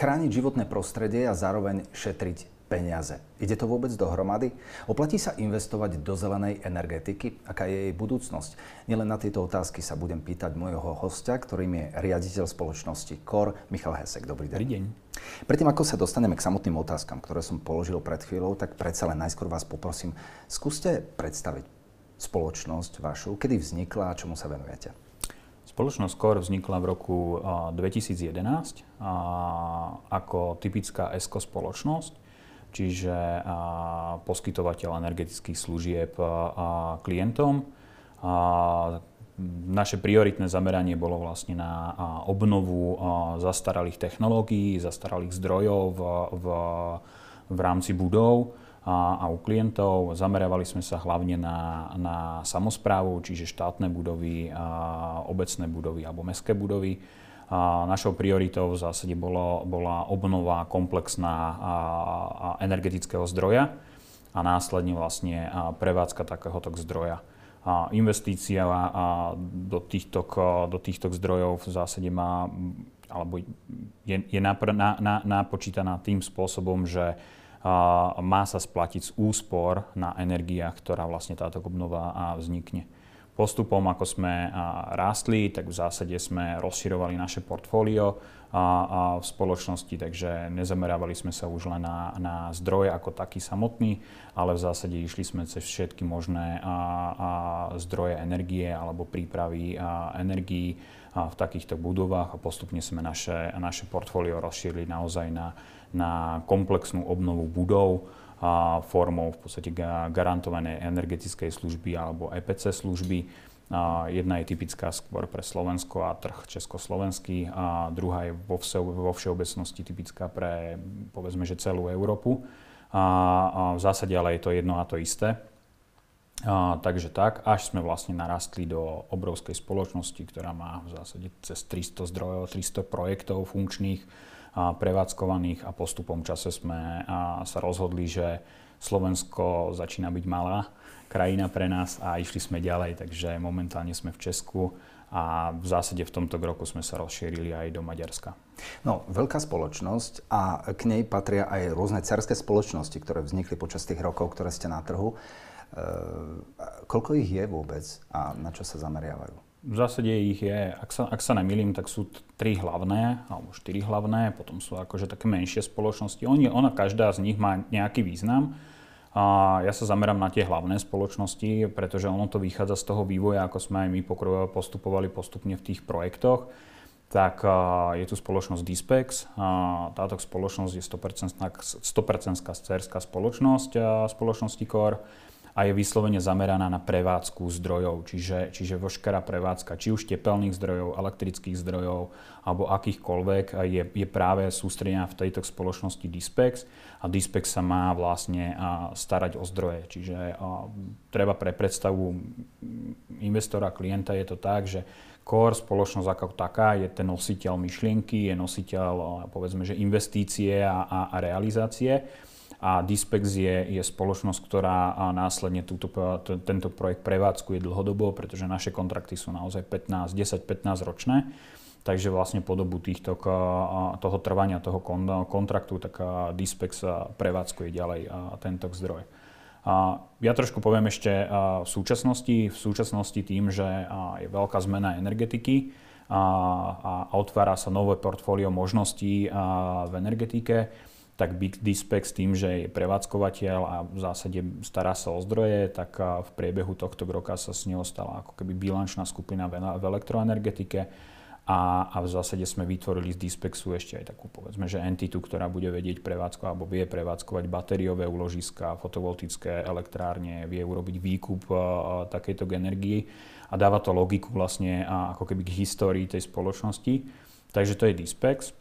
chrániť životné prostredie a zároveň šetriť peniaze. Ide to vôbec dohromady? Oplatí sa investovať do zelenej energetiky? Aká je jej budúcnosť? Nielen na tieto otázky sa budem pýtať môjho hostia, ktorým je riaditeľ spoločnosti KOR, Michal Hesek. Dobrý deň. Dobrý deň. Predtým, ako sa dostaneme k samotným otázkam, ktoré som položil pred chvíľou, tak predsa len najskôr vás poprosím, skúste predstaviť spoločnosť vašu, kedy vznikla a čomu sa venujete. Spoločnosť KOR vznikla v roku 2011 ako typická ESCO spoločnosť čiže poskytovateľ energetických služieb klientom. Naše prioritné zameranie bolo vlastne na obnovu zastaralých technológií, zastaralých zdrojov v, v, v rámci budov a, a u klientov. Zamerávali sme sa hlavne na, na samozprávu, čiže štátne budovy, obecné budovy alebo mestské budovy a našou prioritou v zásade bolo, bola obnova komplexná a, a energetického zdroja a následne vlastne prevádzka takéhoto zdroja. A investícia a do, týchto, do týchto zdrojov v zásade má, alebo je, je napr, na, na, napočítaná tým spôsobom, že a, má sa splatiť z úspor na energiách, ktorá vlastne táto obnova vznikne. Postupom, ako sme rástli, tak v zásade sme rozširovali naše portfólio v spoločnosti, takže nezamerávali sme sa už len na, na zdroj ako taký samotný, ale v zásade išli sme cez všetky možné zdroje energie alebo prípravy energií v takýchto budovách a postupne sme naše, naše portfólio rozšírili naozaj na, na komplexnú obnovu budov, a formou v podstate garantovanej energetickej služby alebo EPC služby. Jedna je typická skôr pre Slovensko a trh československý a druhá je vo, všeobecnosti typická pre povedzme, že celú Európu. A, v zásade ale je to jedno a to isté. A, takže tak, až sme vlastne narastli do obrovskej spoločnosti, ktorá má v zásade cez 300 zdrojov, 300 projektov funkčných, prevádzkovaných a postupom čase sme sa rozhodli, že Slovensko začína byť malá krajina pre nás a išli sme ďalej, takže momentálne sme v Česku a v zásade v tomto roku sme sa rozšírili aj do Maďarska. No, veľká spoločnosť a k nej patria aj rôzne cerské spoločnosti, ktoré vznikli počas tých rokov, ktoré ste na trhu. E, koľko ich je vôbec a na čo sa zameriavajú? V zásade ich je, ak sa, ak sa nemýlim, tak sú tri hlavné, alebo štyri hlavné, potom sú akože také menšie spoločnosti. Oni, ona, každá z nich má nejaký význam. A ja sa zamerám na tie hlavné spoločnosti, pretože ono to vychádza z toho vývoja, ako sme aj my postupovali postupne v tých projektoch. Tak je tu spoločnosť Dispex. Táto spoločnosť je 100%, 100% cerská spoločnosť spoločnosti Core a je vyslovene zameraná na prevádzku zdrojov, čiže, čiže voškerá prevádzka, či už tepelných zdrojov, elektrických zdrojov alebo akýchkoľvek je, je práve sústredená v tejto spoločnosti Dispex a Dispex sa má vlastne starať o zdroje. Čiže treba pre predstavu investora, klienta je to tak, že Core, spoločnosť ako taká, je ten nositeľ myšlienky, je nositeľ povedzme, že investície a, a, a realizácie a Dispex je, je spoločnosť, ktorá následne túto, tento projekt prevádzkuje dlhodobo, pretože naše kontrakty sú naozaj 15, 10-15 ročné. Takže vlastne po dobu týchto, toho trvania toho kontraktu, tak Dispex prevádzkuje ďalej tento zdroj. Ja trošku poviem ešte v súčasnosti. V súčasnosti tým, že je veľká zmena energetiky a otvára sa nové portfólio možností v energetike, tak Big Dispex tým, že je prevádzkovateľ a v zásade stará sa o zdroje, tak v priebehu tohto roka sa z neho stala ako keby bilančná skupina v elektroenergetike a, a v zásade sme vytvorili z Dispexu ešte aj takú povedzme, že entitu, ktorá bude vedieť prevádzkovať alebo vie prevádzkovať batériové úložiska, fotovoltické elektrárne, vie urobiť výkup takejto energii a dáva to logiku vlastne ako keby k histórii tej spoločnosti. Takže to je Dispex.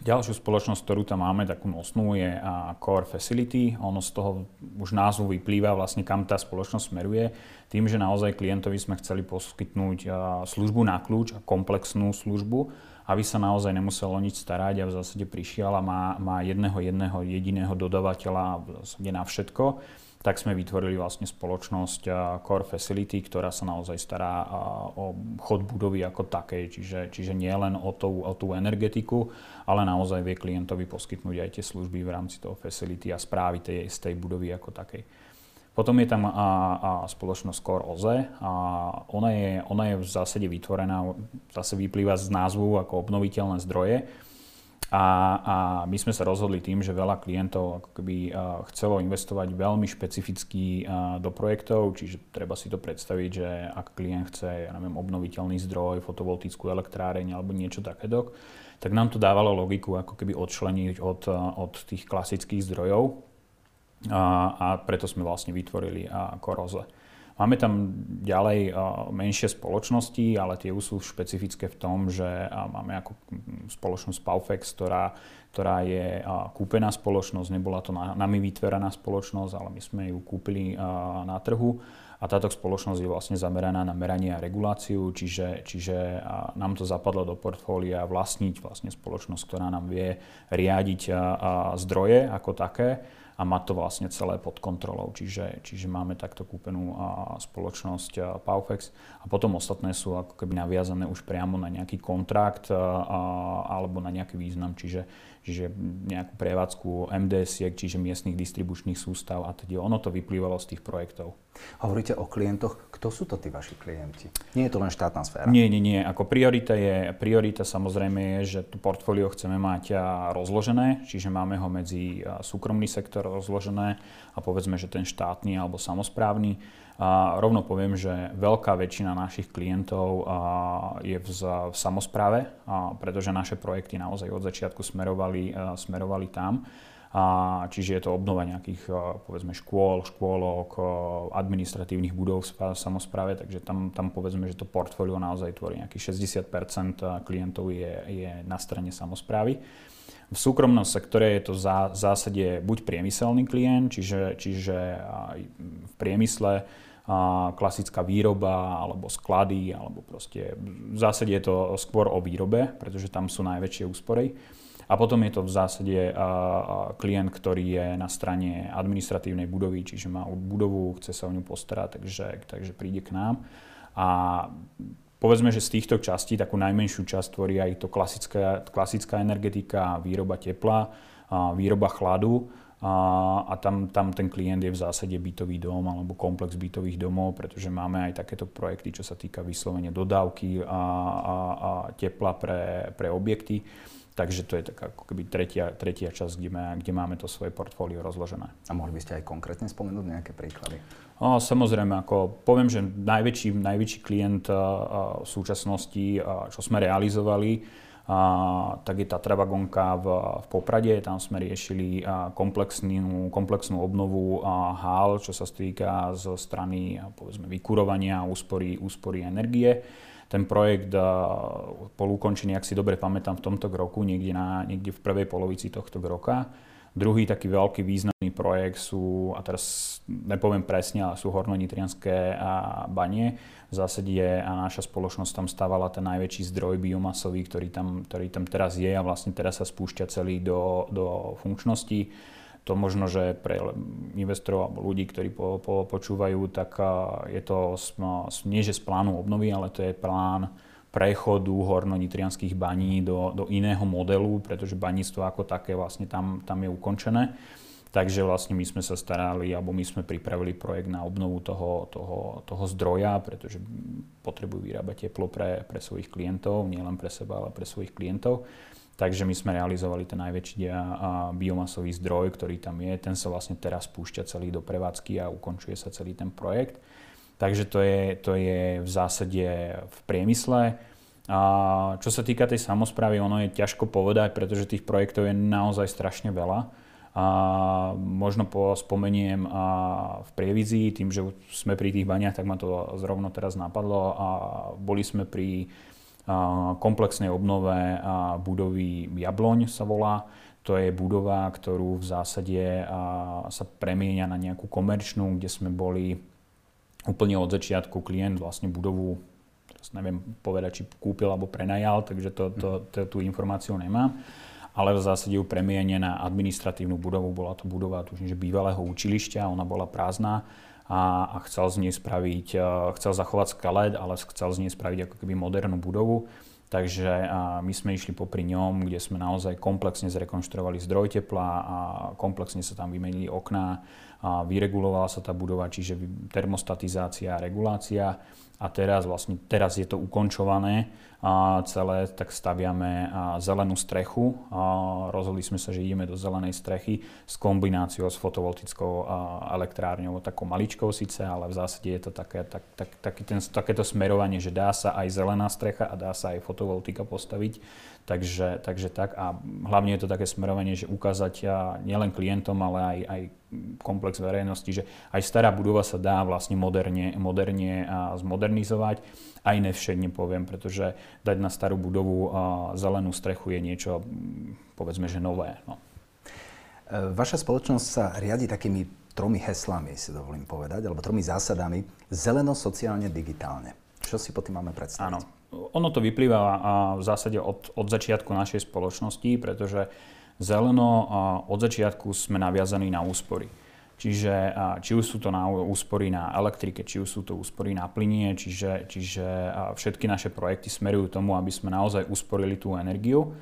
Ďalšiu spoločnosť, ktorú tam máme, takú nosnú, je Core Facility. Ono z toho už názvu vyplýva vlastne, kam tá spoločnosť smeruje. Tým, že naozaj klientovi sme chceli poskytnúť službu na kľúč a komplexnú službu aby sa naozaj nemusel o nič starať a v zásade prišiel a má, má jedného, jedného jediného dodavateľa v zásade na všetko tak sme vytvorili vlastne spoločnosť Core Facility, ktorá sa naozaj stará o chod budovy ako takej, čiže, čiže nie len o tú, o tú energetiku, ale naozaj vie klientovi poskytnúť aj tie služby v rámci toho facility a správy tej, z tej budovy ako takej. Potom je tam a, a spoločnosť Core OZE. A ona, je, ona je v zásade vytvorená, zase vyplýva z názvu ako obnoviteľné zdroje a, a my sme sa rozhodli tým, že veľa klientov ako keby chcelo investovať veľmi špecificky do projektov, čiže treba si to predstaviť, že ak klient chce, ja neviem, obnoviteľný zdroj, fotovoltickú elektráreň alebo niečo takéto, tak nám to dávalo logiku ako keby odčleniť od, od tých klasických zdrojov a, a preto sme vlastne vytvorili Koroze. Máme tam ďalej menšie spoločnosti, ale tie sú špecifické v tom, že máme ako spoločnosť Paufex, ktorá, ktorá je kúpená spoločnosť, nebola to nami vytvorená spoločnosť, ale my sme ju kúpili na trhu. A táto spoločnosť je vlastne zameraná na meranie a reguláciu, čiže, čiže nám to zapadlo do portfólia vlastniť vlastne spoločnosť, ktorá nám vie riadiť zdroje ako také a má to vlastne celé pod kontrolou. Čiže, čiže máme takto kúpenú spoločnosť Paufex a potom ostatné sú ako keby naviazané už priamo na nejaký kontrakt alebo na nejaký význam, čiže, čiže nejakú prevádzku MDS, čiže miestnych distribučných sústav a teda ono to vyplývalo z tých projektov. Hovoríte o klientoch. Kto sú to tí vaši klienti? Nie je to len štátna sféra. Nie, nie, nie. Ako priorita, je, priorita samozrejme je, že to portfólio chceme mať rozložené, čiže máme ho medzi súkromný sektor rozložené a povedzme, že ten štátny alebo samozprávny. A rovno poviem, že veľká väčšina našich klientov je v, v samozpráve, pretože naše projekty naozaj od začiatku smerovali, smerovali tam. A, čiže je to obnova nejakých povedzme škôl, škôlok, administratívnych budov v samozpráve, takže tam, tam povedzme, že to portfólio naozaj tvorí nejakých 60% klientov je, je na strane samozprávy. V súkromnom sektore je to v zásade buď priemyselný klient, čiže, čiže v priemysle klasická výroba alebo sklady, alebo proste v zásade je to skôr o výrobe, pretože tam sú najväčšie úspory. A potom je to v zásade klient, ktorý je na strane administratívnej budovy, čiže má budovu, chce sa o ňu postarať, takže, takže príde k nám. A povedzme, že z týchto častí takú najmenšiu časť tvorí aj to klasická, klasická energetika, výroba tepla, výroba chladu. A, a tam, tam ten klient je v zásade bytový dom alebo komplex bytových domov, pretože máme aj takéto projekty, čo sa týka vyslovene dodávky a, a, a tepla pre, pre objekty. Takže to je taká ako keby tretia, tretia časť, kde, má, kde máme to svoje portfólio rozložené. A mohli by ste aj konkrétne spomenúť nejaké príklady? O, samozrejme, ako poviem, že najväčší, najväčší klient a, a, v súčasnosti, a, čo sme realizovali, a, tak je Tatra Vagonka v, v Poprade. Tam sme riešili komplexnú, komplexnú obnovu a, hál, čo sa stýka zo strany povedzme, vykurovania úspory, úspory energie ten projekt po ukončení, ak si dobre pamätám, v tomto roku, niekde, na, niekde v prvej polovici tohto roka. Druhý taký veľký významný projekt sú, a teraz nepoviem presne, ale sú hornonitrianské banie. V zásade je, a naša spoločnosť tam stávala ten najväčší zdroj biomasový, ktorý tam, ktorý tam teraz je a vlastne teraz sa spúšťa celý do, do funkčnosti to možno, že pre investorov alebo ľudí, ktorí po, po, počúvajú, tak je to nie že z plánu obnovy, ale to je plán prechodu hornonitrianských baní do, do iného modelu, pretože baníctvo ako také vlastne tam, tam je ukončené. Takže vlastne my sme sa starali, alebo my sme pripravili projekt na obnovu toho, toho, toho zdroja, pretože potrebujú vyrábať teplo pre, pre svojich klientov, nielen pre seba, ale pre svojich klientov. Takže my sme realizovali ten najväčší biomasový zdroj, ktorý tam je. Ten sa vlastne teraz spúšťa celý do prevádzky a ukončuje sa celý ten projekt. Takže to je, to je v zásade v priemysle. A čo sa týka tej samozprávy, ono je ťažko povedať, pretože tých projektov je naozaj strašne veľa. A možno po, spomeniem a v prievizii, tým, že sme pri tých baniach, tak ma to zrovna teraz napadlo a boli sme pri komplexnej obnove budovy Jabloň sa volá. To je budova, ktorú v zásade sa premienia na nejakú komerčnú, kde sme boli úplne od začiatku klient vlastne budovu neviem povedať, či kúpil alebo prenajal, takže to, to, to, tú informáciu nemám. Ale v zásade ju premienie na administratívnu budovu. Bola to budova, tužím, že bývalého učilišťa, ona bola prázdna a, a chcel z nej spraviť, chcel zachovať skelet, ale chcel z nej spraviť ako keby modernú budovu. Takže my sme išli popri ňom, kde sme naozaj komplexne zrekonštruovali zdroj tepla a komplexne sa tam vymenili okná, vyregulovala sa tá budova, čiže termostatizácia a regulácia a teraz vlastne teraz je to ukončované a celé, tak staviame zelenú strechu. A rozhodli sme sa, že ideme do zelenej strechy s kombináciou s fotovoltickou elektrárňou, takou maličkou síce, ale v zásade je to také, tak, tak, taký ten, takéto smerovanie, že dá sa aj zelená strecha a dá sa aj fotovoltika postaviť. Takže, takže tak a hlavne je to také smerovanie, že ukázať nielen klientom, ale aj, aj komplex verejnosti, že aj stará budova sa dá vlastne moderne, moderne zmodernizovať. Aj nevšedne poviem, pretože dať na starú budovu zelenú strechu je niečo, povedzme, že nové. No. E, vaša spoločnosť sa riadi takými tromi heslami, si dovolím povedať, alebo tromi zásadami. Zeleno, sociálne, digitálne. Čo si po tým máme predstaviť? Áno. Ono to vyplýva v zásade od, od začiatku našej spoločnosti, pretože zeleno od začiatku sme naviazaní na úspory. Čiže či už sú to na úspory na elektrike, či už sú to úspory na plynie, čiže, čiže všetky naše projekty smerujú tomu, aby sme naozaj usporili tú energiu.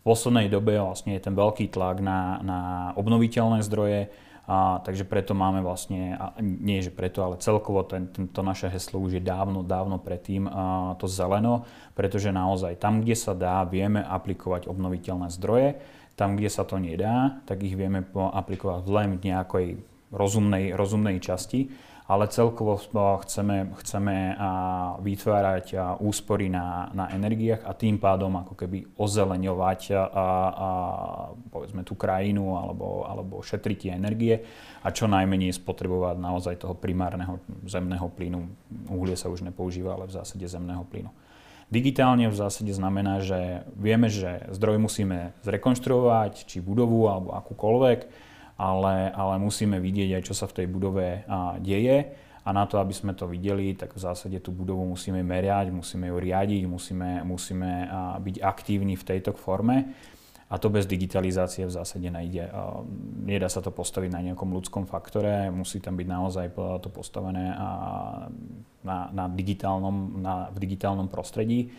V poslednej dobe vlastne je ten veľký tlak na, na obnoviteľné zdroje, a, takže preto máme vlastne, a nie že preto, ale celkovo ten, ten, to naše heslo už je dávno, dávno predtým a, to zeleno, pretože naozaj tam, kde sa dá, vieme aplikovať obnoviteľné zdroje. Tam, kde sa to nedá, tak ich vieme aplikovať len v nejakej rozumnej, rozumnej časti, ale celkovo chceme, chceme vytvárať úspory na, na energiách a tým pádom ako keby ozeleňovať a, a, povedzme tú krajinu alebo, alebo šetriť tie energie a čo najmenej spotrebovať naozaj toho primárneho zemného plynu. Uhlie sa už nepoužíva, ale v zásade zemného plynu. Digitálne v zásade znamená, že vieme, že zdroj musíme zrekonštruovať, či budovu alebo akúkoľvek, ale, ale musíme vidieť aj, čo sa v tej budove deje. A na to, aby sme to videli, tak v zásade tú budovu musíme merať, musíme ju riadiť, musíme, musíme byť aktívni v tejto forme. A to bez digitalizácie v zásade nejde. Nedá sa to postaviť na nejakom ľudskom faktore, musí tam byť naozaj to postavené na, na digitálnom, na, v digitálnom prostredí.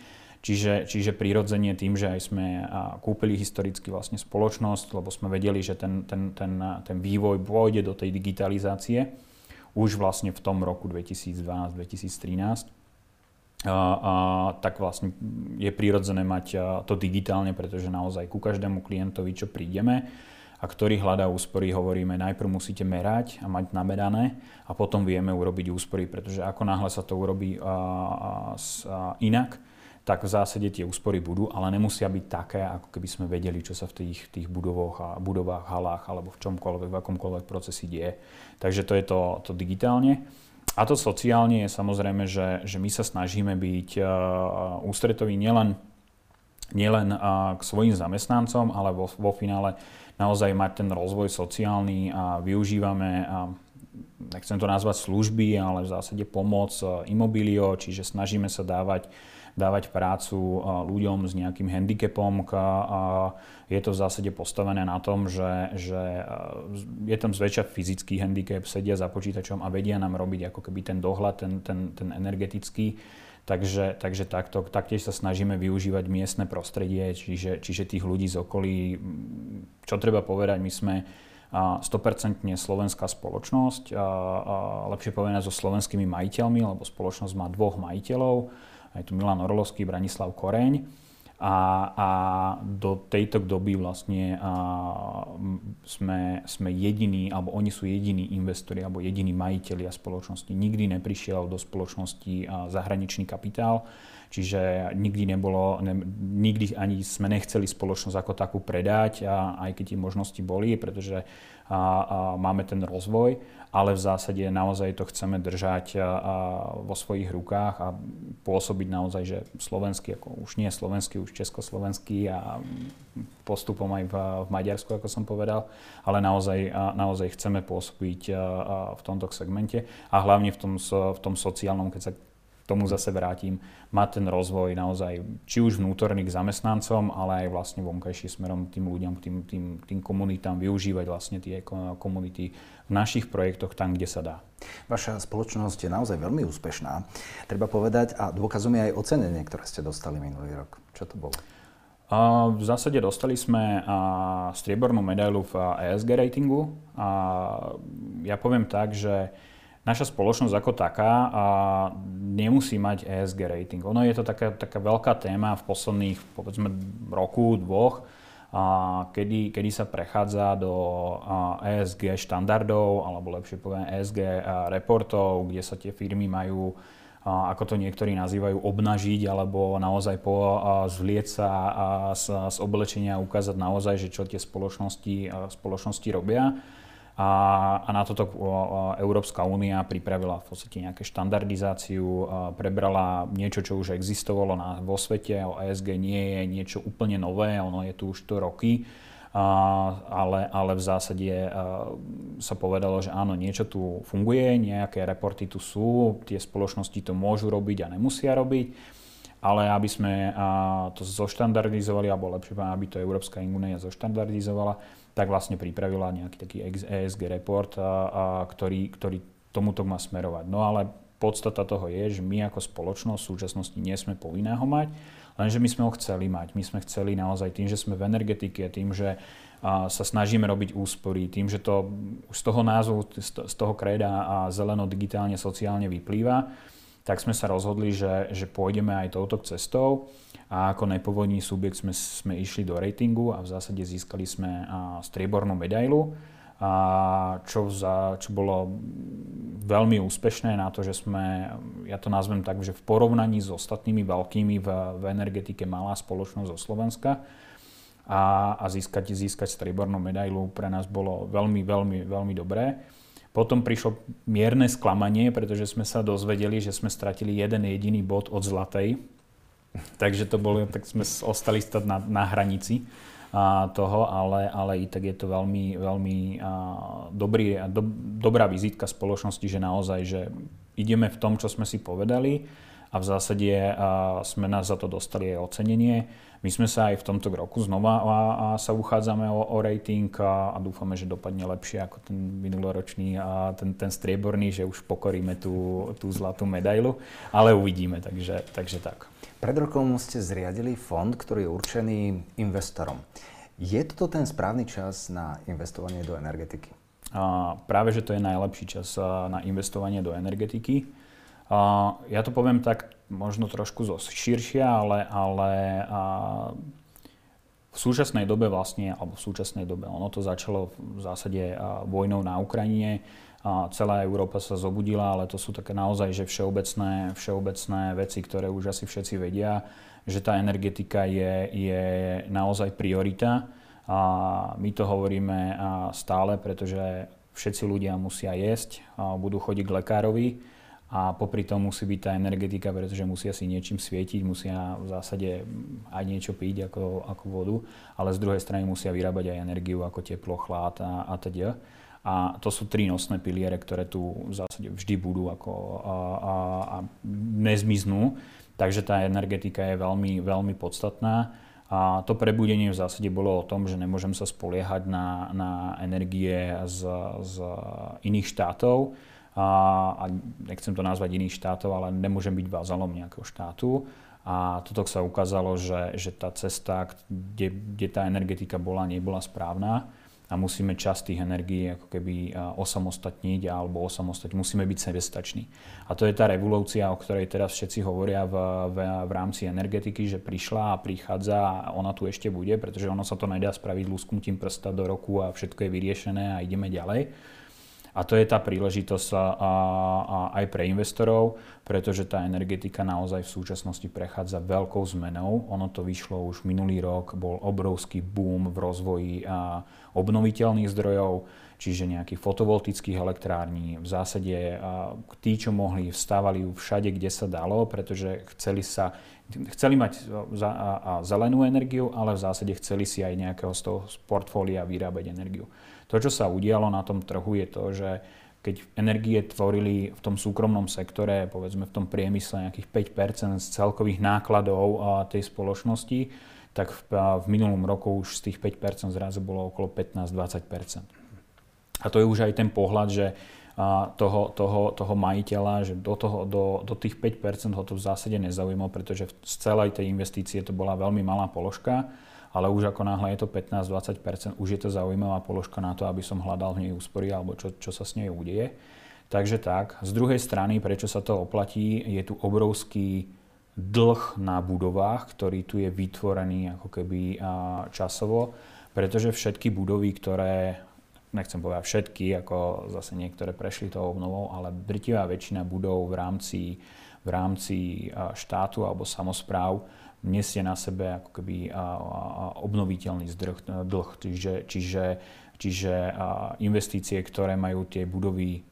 Čiže, čiže prirodzene tým, že aj sme kúpili historicky vlastne spoločnosť, lebo sme vedeli, že ten, ten, ten, ten vývoj pôjde do tej digitalizácie už vlastne v tom roku 2012-2013, a, a, tak vlastne je prirodzené mať to digitálne, pretože naozaj ku každému klientovi, čo prídeme, a ktorý hľadá úspory, hovoríme, najprv musíte merať a mať namerané a potom vieme urobiť úspory, pretože ako náhle sa to urobí a, a, a, inak, tak v zásade tie úspory budú, ale nemusia byť také, ako keby sme vedeli, čo sa v tých, tých budovoch a budovách, halách alebo v čomkoľvek, v akomkoľvek procesi deje. Takže to je to, to digitálne. A to sociálne je samozrejme, že, že my sa snažíme byť uh, ústretoví nielen, nielen uh, k svojim zamestnancom, ale vo, vo finále naozaj mať ten rozvoj sociálny a využívame uh, nechcem to nazvať služby, ale v zásade pomoc imobilio, čiže snažíme sa dávať dávať prácu ľuďom s nejakým handicapom. Je to v zásade postavené na tom, že, že je tam zväčša fyzický handicap, sedia za počítačom a vedia nám robiť ako keby ten dohľad, ten, ten, ten energetický. Takže, takže takto, taktiež sa snažíme využívať miestne prostredie, čiže, čiže tých ľudí z okolí. Čo treba povedať, my sme 100% slovenská spoločnosť, a, a lepšie povedané so slovenskými majiteľmi, lebo spoločnosť má dvoch majiteľov aj tu Milan Orlovský, Branislav Koreň. A, a do tejto doby vlastne a, sme, sme jediní, alebo oni sú jediní investori, alebo jediní majiteľia spoločnosti. Nikdy neprišiel do spoločnosti a, zahraničný kapitál, čiže nikdy nebolo, ne, nikdy ani sme nechceli spoločnosť ako takú predať, a, aj keď tie možnosti boli, pretože a, a, máme ten rozvoj ale v zásade naozaj to chceme držať vo svojich rukách a pôsobiť naozaj, že slovenský, ako už nie slovenský, už československý a postupom aj v, v Maďarsku, ako som povedal, ale naozaj, naozaj chceme pôsobiť v tomto segmente a hlavne v tom, v tom sociálnom, keď sa tomu zase vrátim, mať ten rozvoj naozaj či už vnútorný k zamestnancom, ale aj vlastne vonkajšie smerom tým ľuďom, tým, tým, tým komunitám, využívať vlastne tie komunity v našich projektoch tam, kde sa dá. Vaša spoločnosť je naozaj veľmi úspešná. Treba povedať, a dôkazom je aj ocenenie, ktoré ste dostali minulý rok. Čo to bolo? V zásade dostali sme striebornú medailu v ESG ratingu. A ja poviem tak, že naša spoločnosť ako taká nemusí mať ESG rating. Ono je to taká, taká veľká téma v posledných, povedzme, roku, dvoch, kedy, kedy sa prechádza do ESG štandardov, alebo lepšie poviem ESG reportov, kde sa tie firmy majú ako to niektorí nazývajú, obnažiť alebo naozaj po, zvlieť sa z, z oblečenia a ukázať naozaj, že čo tie spoločnosti, spoločnosti robia. A, a na toto Európska únia pripravila v podstate nejaké štandardizáciu, prebrala niečo, čo už existovalo na, vo svete, o ESG nie je niečo úplne nové, ono je tu už to roky ale, ale v zásade sa povedalo, že áno, niečo tu funguje, nejaké reporty tu sú, tie spoločnosti to môžu robiť a nemusia robiť, ale aby sme to zoštandardizovali, alebo lepšie aby to Európska únia zoštandardizovala, tak vlastne pripravila nejaký taký ESG report, ktorý, ktorý tomuto má smerovať. No ale podstata toho je, že my ako spoločnosť v súčasnosti nie sme povinné ho mať, Lenže my sme ho chceli mať. My sme chceli naozaj tým, že sme v energetike, tým, že sa snažíme robiť úspory, tým, že to z toho názvu, z toho kréda a zeleno, digitálne, sociálne vyplýva, tak sme sa rozhodli, že, že pôjdeme aj touto cestou. A ako nepovodní subjekt sme, sme išli do ratingu a v zásade získali sme striebornú medailu. A čo, za, čo bolo veľmi úspešné na to, že sme, ja to nazvem tak, že v porovnaní s ostatnými veľkými v, v energetike malá spoločnosť zo Slovenska. A, a získať, získať striebornú medailu pre nás bolo veľmi, veľmi, veľmi dobré. Potom prišlo mierne sklamanie, pretože sme sa dozvedeli, že sme stratili jeden jediný bod od zlatej. Takže to bolo, tak sme ostali stať na, na hranici toho, ale, ale i tak je to veľmi, veľmi dobrý, do, dobrá vizitka spoločnosti, že naozaj, že ideme v tom, čo sme si povedali a v zásade sme nás za to dostali aj ocenenie. My sme sa aj v tomto roku znova a, a sa uchádzame o, o rating a, a dúfame, že dopadne lepšie ako ten minuloročný a ten, ten strieborný, že už pokoríme tú, tú zlatú medailu, ale uvidíme, takže, takže tak. Pred rokom ste zriadili fond, ktorý je určený investorom. Je toto ten správny čas na investovanie do energetiky? A práve, že to je najlepší čas na investovanie do energetiky. A ja to poviem tak možno trošku zo širšia, ale, ale a v súčasnej dobe vlastne, alebo v súčasnej dobe, ono to začalo v zásade vojnou na Ukrajine, a celá Európa sa zobudila, ale to sú také naozaj že všeobecné, všeobecné veci, ktoré už asi všetci vedia, že tá energetika je, je naozaj priorita. A my to hovoríme stále, pretože všetci ľudia musia jesť, budú chodiť k lekárovi a popri tom musí byť tá energetika, pretože musia si niečím svietiť, musia v zásade aj niečo piť ako, ako vodu, ale z druhej strany musia vyrábať aj energiu ako teplo, chlad a, a teda. A to sú tri nosné piliere, ktoré tu v zásade vždy budú ako, a, a, a nezmiznú. Takže tá energetika je veľmi, veľmi podstatná. A to prebudenie v zásade bolo o tom, že nemôžem sa spoliehať na, na energie z, z iných štátov. A, a nechcem to nazvať iných štátov, ale nemôžem byť vázalom nejakého štátu. A toto sa ukázalo, že, že tá cesta, kde, kde tá energetika bola, nebola správna a musíme časť tých energií ako keby osamostatniť alebo osamostatniť. Musíme byť sebestační. A to je tá revolúcia, o ktorej teraz všetci hovoria v, v, v rámci energetiky, že prišla a prichádza a ona tu ešte bude, pretože ono sa to nedá spraviť lusknutím prsta do roku a všetko je vyriešené a ideme ďalej. A to je tá príležitosť a, a, aj pre investorov, pretože tá energetika naozaj v súčasnosti prechádza veľkou zmenou. Ono to vyšlo už minulý rok, bol obrovský boom v rozvoji a, obnoviteľných zdrojov, čiže nejakých fotovoltických elektrární. V zásade a, tí, čo mohli, vstávali všade, kde sa dalo, pretože chceli sa chceli mať za, a, a zelenú energiu, ale v zásade chceli si aj nejakého z toho portfólia vyrábať energiu. To, čo sa udialo na tom trhu, je to, že keď energie tvorili v tom súkromnom sektore, povedzme v tom priemysle nejakých 5% z celkových nákladov tej spoločnosti, tak v, v minulom roku už z tých 5 zrazu bolo okolo 15-20% A to je už aj ten pohľad, že toho, toho, toho majiteľa, že do, toho, do, do tých 5 ho to v zásade nezaujímalo, pretože z celej tej investície to bola veľmi malá položka ale už ako náhle je to 15-20%, už je to zaujímavá položka na to, aby som hľadal v nej úspory alebo čo, čo sa s nej udeje. Takže tak. Z druhej strany, prečo sa to oplatí, je tu obrovský dlh na budovách, ktorý tu je vytvorený ako keby časovo, pretože všetky budovy, ktoré, nechcem povedať všetky, ako zase niektoré prešli tou obnovou, ale drtivá väčšina budov v rámci, v rámci štátu alebo samozpráv nesie na sebe ako keby obnoviteľný zdrh, dlh. Čiže, čiže, čiže investície, ktoré majú tie budovy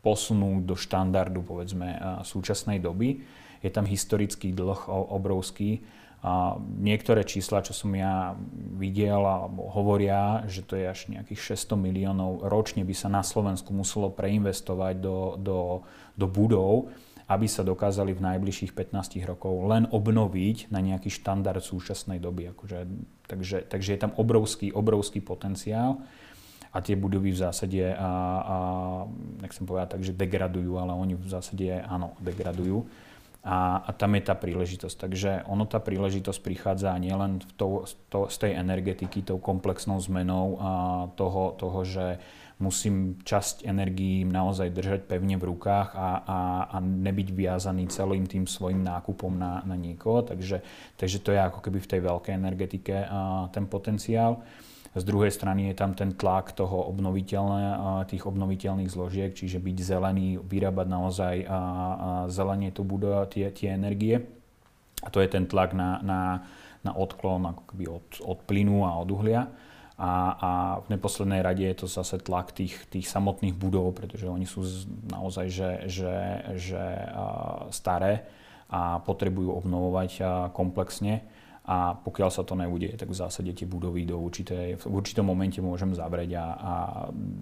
posunúť do štandardu povedzme súčasnej doby. Je tam historický dlh obrovský. A niektoré čísla, čo som ja videl, hovoria, že to je až nejakých 600 miliónov ročne by sa na Slovensku muselo preinvestovať do, do, do budov aby sa dokázali v najbližších 15 rokov len obnoviť na nejaký štandard súčasnej doby. Akože, takže, takže je tam obrovský, obrovský potenciál a tie budovy v zásade, a, a, nechcem povedať tak, že degradujú, ale oni v zásade áno, degradujú. A, a tam je tá príležitosť. Takže ono tá príležitosť prichádza nielen to, to, z tej energetiky, tou komplexnou zmenou a toho, toho, že musím časť energií naozaj držať pevne v rukách a, a, a nebyť viazaný celým tým svojim nákupom na, na niekoho. Takže, takže to je ako keby v tej veľkej energetike a, ten potenciál. Z druhej strany je tam ten tlak toho obnoviteľné, tých obnoviteľných zložiek, čiže byť zelený, vyrábať naozaj a, a zelenie tu budú tie, tie energie. A to je ten tlak na, na, na odklon ako keby od, od plynu a od uhlia. A, a v neposlednej rade je to zase tlak tých, tých samotných budov, pretože oni sú naozaj že, že, že staré a potrebujú obnovovať komplexne. A pokiaľ sa to neudeje, tak v zásade tie budovy do určitej, v určitom momente môžem zavrieť a, a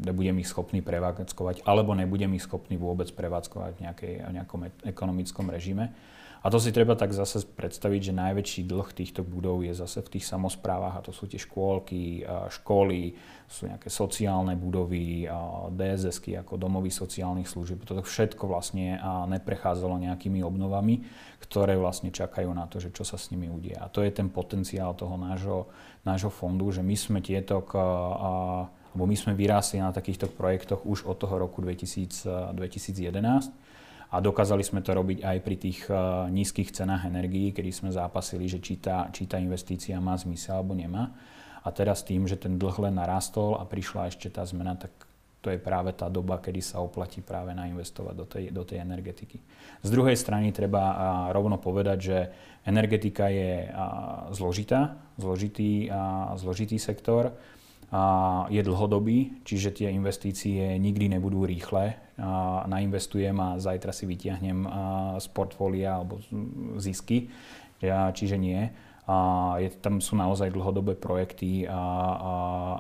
nebudem ich schopný prevádzkovať, alebo nebudem ich schopný vôbec prevádzkovať v, nejakej, v nejakom ekonomickom režime. A to si treba tak zase predstaviť, že najväčší dlh týchto budov je zase v tých samozprávach a to sú tie škôlky, školy, sú nejaké sociálne budovy, DSS ako domovy sociálnych služieb. Toto všetko vlastne neprechádzalo nejakými obnovami, ktoré vlastne čakajú na to, že čo sa s nimi udie. A to je ten potenciál toho nášho, nášho fondu, že my sme tieto k, alebo my sme vyrástli na takýchto projektoch už od toho roku 2000, 2011 a dokázali sme to robiť aj pri tých uh, nízkych cenách energií, kedy sme zápasili, že či tá, či tá investícia má zmysel alebo nemá. A teraz tým, že ten dlh len narastol a prišla ešte tá zmena, tak to je práve tá doba, kedy sa oplatí práve nainvestovať do tej, do tej energetiky. Z druhej strany treba uh, rovno povedať, že energetika je uh, zložitá, zložitý, zložitý sektor je dlhodobý, čiže tie investície nikdy nebudú rýchle. Nainvestujem a zajtra si vytiahnem z portfólia alebo zisky, čiže nie. Je, tam sú naozaj dlhodobé projekty a, a,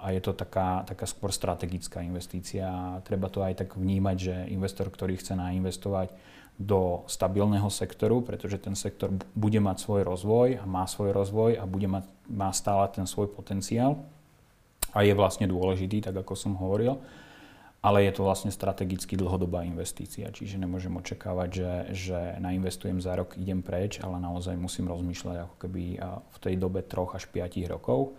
a je to taká, taká skôr strategická investícia. Treba to aj tak vnímať, že investor, ktorý chce nainvestovať do stabilného sektoru, pretože ten sektor bude mať svoj rozvoj a má svoj rozvoj a bude mať, má stále ten svoj potenciál, a je vlastne dôležitý, tak ako som hovoril, ale je to vlastne strategicky dlhodobá investícia, čiže nemôžem očakávať, že, že nainvestujem za rok, idem preč, ale naozaj musím rozmýšľať ako keby v tej dobe troch až 5 rokov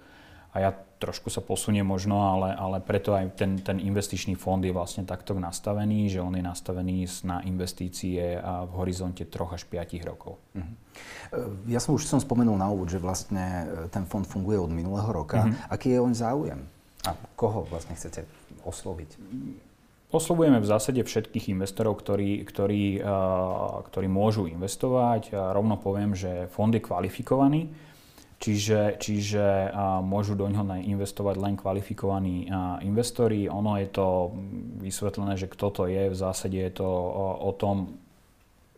a ja trošku sa posuniem možno, ale, ale preto aj ten, ten investičný fond je vlastne takto nastavený, že on je nastavený na investície v horizonte 3 až 5 rokov. Uh-huh. Ja som už som spomenul na úvod, že vlastne e, ten fond funguje od minulého roka. Uh-huh. Aký je on záujem? A koho vlastne chcete osloviť? Oslovujeme v zásade všetkých investorov, ktorí, ktorí, uh, ktorí môžu investovať. Rovno poviem, že fond je kvalifikovaný Čiže, čiže môžu do ňoho investovať len kvalifikovaní investori. Ono je to vysvetlené, že kto to je. V zásade je to o, o tom,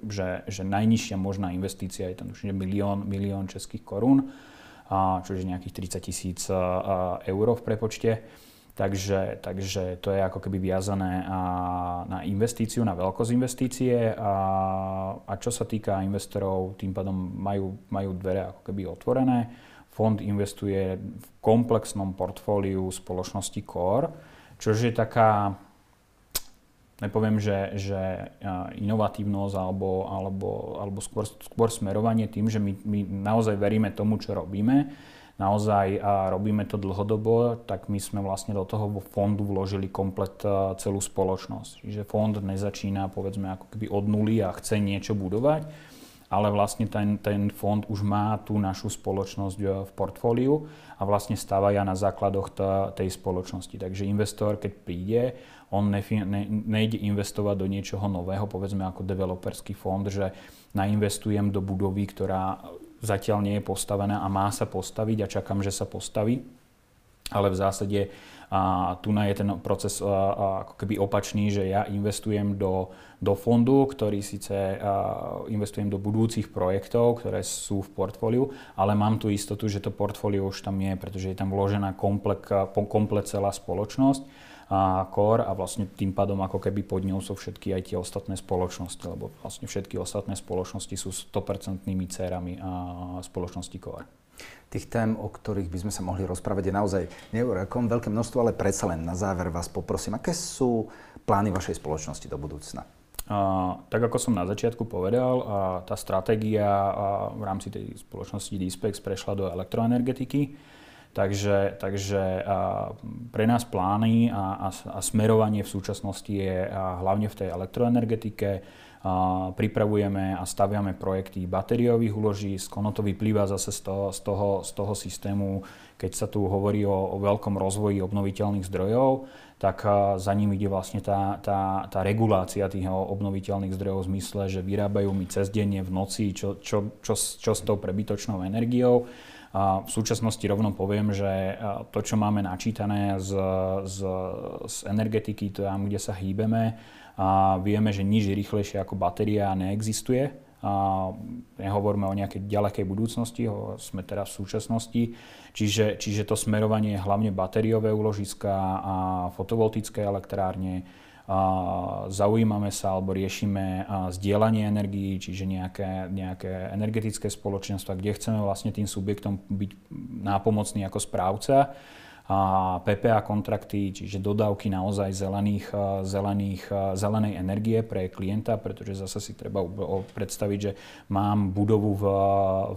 že, že najnižšia možná investícia je tam už milión, milión českých korún, čo je nejakých 30 tisíc eur v prepočte. Takže, takže to je ako keby viazané na investíciu, na veľkosť investície a, a čo sa týka investorov, tým pádom majú, majú dvere ako keby otvorené. Fond investuje v komplexnom portfóliu spoločnosti Core, čo je taká, nepoviem, že, že inovatívnosť alebo, alebo, alebo skôr, skôr smerovanie tým, že my, my naozaj veríme tomu, čo robíme naozaj robíme to dlhodobo, tak my sme vlastne do toho fondu vložili komplet celú spoločnosť. Čiže fond nezačína povedzme ako keby od nuly a chce niečo budovať, ale vlastne ten, ten fond už má tú našu spoločnosť e, v portfóliu a vlastne stávajú na základoch tej spoločnosti. Takže investor, keď príde, on nefi, ne, nejde investovať do niečoho nového, povedzme ako developerský fond, že nainvestujem do budovy, ktorá zatiaľ nie je postavená a má sa postaviť a čakám, že sa postaví. Ale v zásade a tu je ten proces a, a, ako keby opačný, že ja investujem do, do fondu, ktorý síce a, investujem do budúcich projektov, ktoré sú v portfóliu, ale mám tu istotu, že to portfólio už tam je, pretože je tam vložená komplet, komplet celá spoločnosť a core a vlastne tým pádom ako keby pod ňou sú všetky aj tie ostatné spoločnosti, lebo vlastne všetky ostatné spoločnosti sú 100% cérami a spoločnosti core. Tých tém, o ktorých by sme sa mohli rozprávať, je naozaj neurekom veľké množstvo, ale predsa len na záver vás poprosím, aké sú plány vašej spoločnosti do budúcna? A, tak ako som na začiatku povedal, a tá stratégia a v rámci tej spoločnosti Dispex prešla do elektroenergetiky. Takže, takže pre nás plány a, a, a smerovanie v súčasnosti je hlavne v tej elektroenergetike. Pripravujeme a staviame projekty batériových úložísk. Ono to vyplýva zase z toho, z toho, z toho systému, keď sa tu hovorí o, o veľkom rozvoji obnoviteľných zdrojov, tak za ním ide vlastne tá, tá, tá regulácia tých obnoviteľných zdrojov v zmysle, že vyrábajú mi cez deň v noci, čo, čo, čo, čo s tou prebytočnou energiou a v súčasnosti rovno poviem, že to, čo máme načítané z, z, z energetiky, to tam, kde sa hýbeme, a vieme, že nič rýchlejšie ako batéria neexistuje. A nehovoríme o nejakej ďalekej budúcnosti, ho sme teraz v súčasnosti. Čiže, čiže to smerovanie je hlavne batériové úložiska a fotovoltické elektrárne, zaujímame sa alebo riešime zdieľanie energií, čiže nejaké, nejaké energetické spoločenstva, kde chceme vlastne tým subjektom byť nápomocný ako správca PPA kontrakty, čiže dodávky naozaj zelených, zelených, zelenej energie pre klienta, pretože zase si treba predstaviť, že mám budovu v,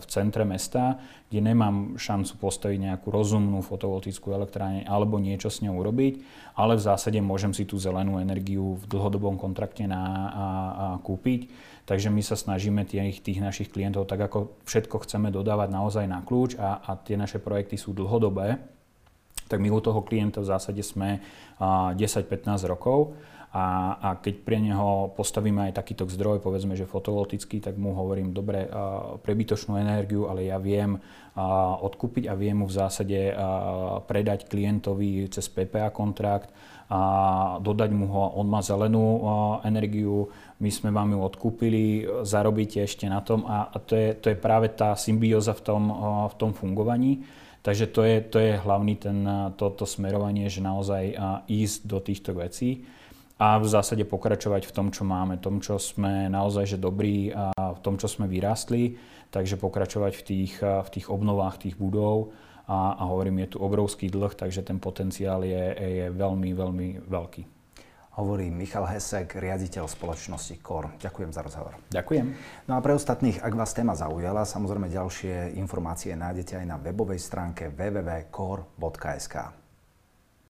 v centre mesta, kde nemám šancu postaviť nejakú rozumnú fotovoltickú elektrárne alebo niečo s ňou urobiť, ale v zásade môžem si tú zelenú energiu v dlhodobom kontrakte na, a, a kúpiť. Takže my sa snažíme tých, tých našich klientov, tak ako všetko chceme dodávať naozaj na kľúč a, a tie naše projekty sú dlhodobé, tak my u toho klienta v zásade sme 10-15 rokov. A, a keď pre neho postavíme aj takýto zdroj, povedzme, že fotovoltický, tak mu hovorím, dobre, prebytočnú energiu, ale ja viem odkúpiť a viem mu v zásade predať klientovi cez PPA kontrakt a dodať mu ho, on má zelenú energiu, my sme vám ju odkúpili, zarobíte ešte na tom a, to, je, to je práve tá symbióza v tom, v tom fungovaní. Takže to je, to je hlavný ten, to, to smerovanie, že naozaj ísť do týchto vecí a v zásade pokračovať v tom, čo máme, tom, čo sme naozaj že dobrí a v tom, čo sme vyrástli, takže pokračovať v tých, v tých obnovách tých budov. A, a hovorím, je tu obrovský dlh, takže ten potenciál je, je veľmi, veľmi veľký hovorí Michal Hesek, riaditeľ spoločnosti KOR. Ďakujem za rozhovor. Ďakujem. No a pre ostatných, ak vás téma zaujala, samozrejme ďalšie informácie nájdete aj na webovej stránke www.core.sk.